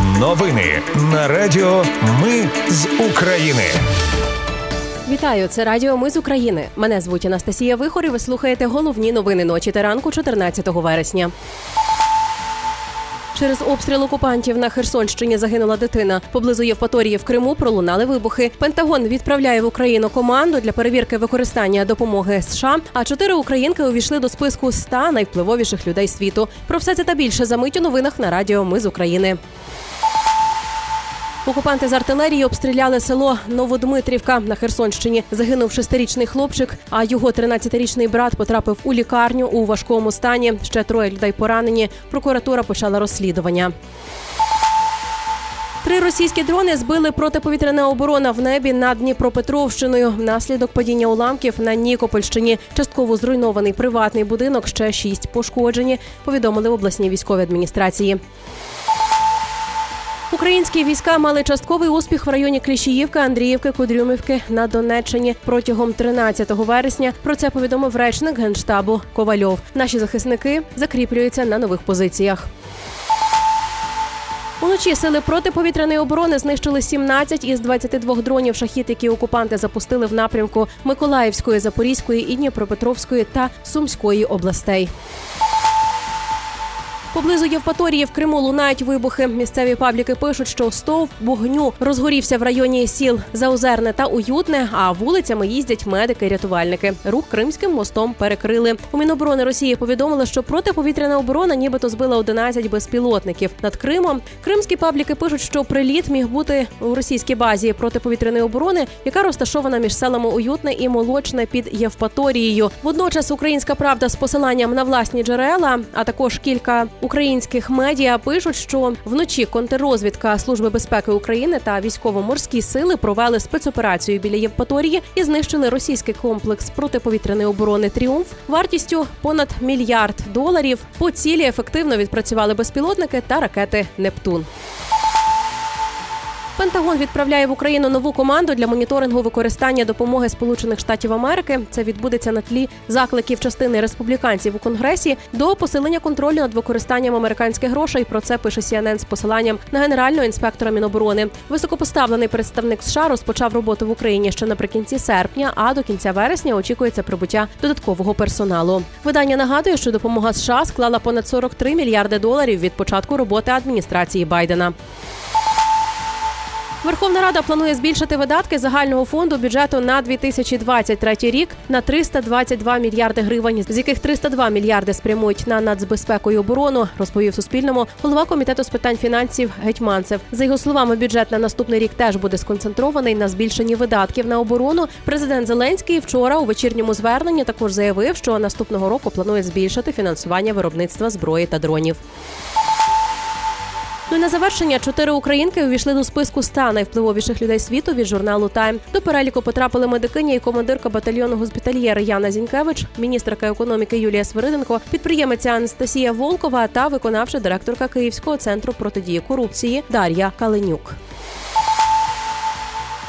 Новини на Радіо Ми з України. Вітаю, це Радіо Ми з України. Мене звуть Анастасія Вихор і Ви слухаєте головні новини ночі та ранку 14 вересня. Через обстріл окупантів на Херсонщині загинула дитина. Поблизу Євпаторії в Криму пролунали вибухи. Пентагон відправляє в Україну команду для перевірки використання допомоги США. А чотири українки увійшли до списку ста найвпливовіших людей світу. Про все це та більше за мить у новинах на Радіо Ми з України. Окупанти з артилерії обстріляли село Новодмитрівка на Херсонщині. Загинув шестирічний хлопчик, а його 13-річний брат потрапив у лікарню у важкому стані. Ще троє людей поранені. Прокуратура почала розслідування. Три російські дрони збили протиповітряна оборона в небі над Дніпропетровщиною. Внаслідок падіння уламків на Нікопольщині. Частково зруйнований приватний будинок. Ще шість пошкоджені. Повідомили в обласній військовій адміністрації. Українські війська мали частковий успіх в районі Кліщіївки, Андріївки, Кудрюмівки на Донеччині протягом 13 вересня. Про це повідомив речник генштабу Ковальов. Наші захисники закріплюються на нових позиціях. Уночі сили протиповітряної оборони знищили 17 із 22 дронів шахіт, які окупанти запустили в напрямку Миколаївської, Запорізької і Дніпропетровської та Сумської областей. Поблизу Євпаторії в Криму лунають вибухи. Місцеві пабліки пишуть, що стовп вогню розгорівся в районі сіл Заозерне та Уютне. А вулицями їздять медики-рятувальники. Рух Кримським мостом перекрили. У Міноборони Росії повідомили, що протиповітряна оборона нібито збила 11 безпілотників над Кримом. Кримські пабліки пишуть, що приліт міг бути у російській базі протиповітряної оборони, яка розташована між селами Уютне і Молочне під Євпаторією. Водночас українська правда з посиланням на власні джерела, а також кілька українських медіа пишуть, що вночі контррозвідка Служби безпеки України та військово-морські сили провели спецоперацію біля Євпаторії і знищили російський комплекс протиповітряної оборони Тріумф вартістю понад мільярд доларів. По цілі ефективно відпрацювали безпілотники та ракети Нептун. Пентагон відправляє в Україну нову команду для моніторингу використання допомоги Сполучених Штатів Америки. Це відбудеться на тлі закликів частини республіканців у конгресі до посилення контролю над використанням американських грошей. Про це пише CNN з посиланням на генерального інспектора Міноборони. Високопоставлений представник США розпочав роботу в Україні ще наприкінці серпня, а до кінця вересня очікується прибуття додаткового персоналу. Видання нагадує, що допомога США склала понад 43 мільярди доларів від початку роботи адміністрації Байдена. Верховна Рада планує збільшити видатки загального фонду бюджету на 2023 рік на 322 мільярди гривень, з яких 302 мільярди спрямують на нацбезпеку і оборону, розповів Суспільному голова комітету з питань фінансів Гетьманцев. За його словами, бюджет на наступний рік теж буде сконцентрований на збільшенні видатків на оборону. Президент Зеленський вчора у вечірньому зверненні також заявив, що наступного року планує збільшити фінансування виробництва зброї та дронів. Ну і на завершення чотири українки увійшли до списку ста найвпливовіших людей світу від журналу Тайм. До переліку потрапили медикиня і командирка батальйону госпітальєри Яна Зінкевич, міністерка економіки Юлія Свириденко, підприємиця Анастасія Волкова та виконавча директорка Київського центру протидії корупції Дар'я Каленюк.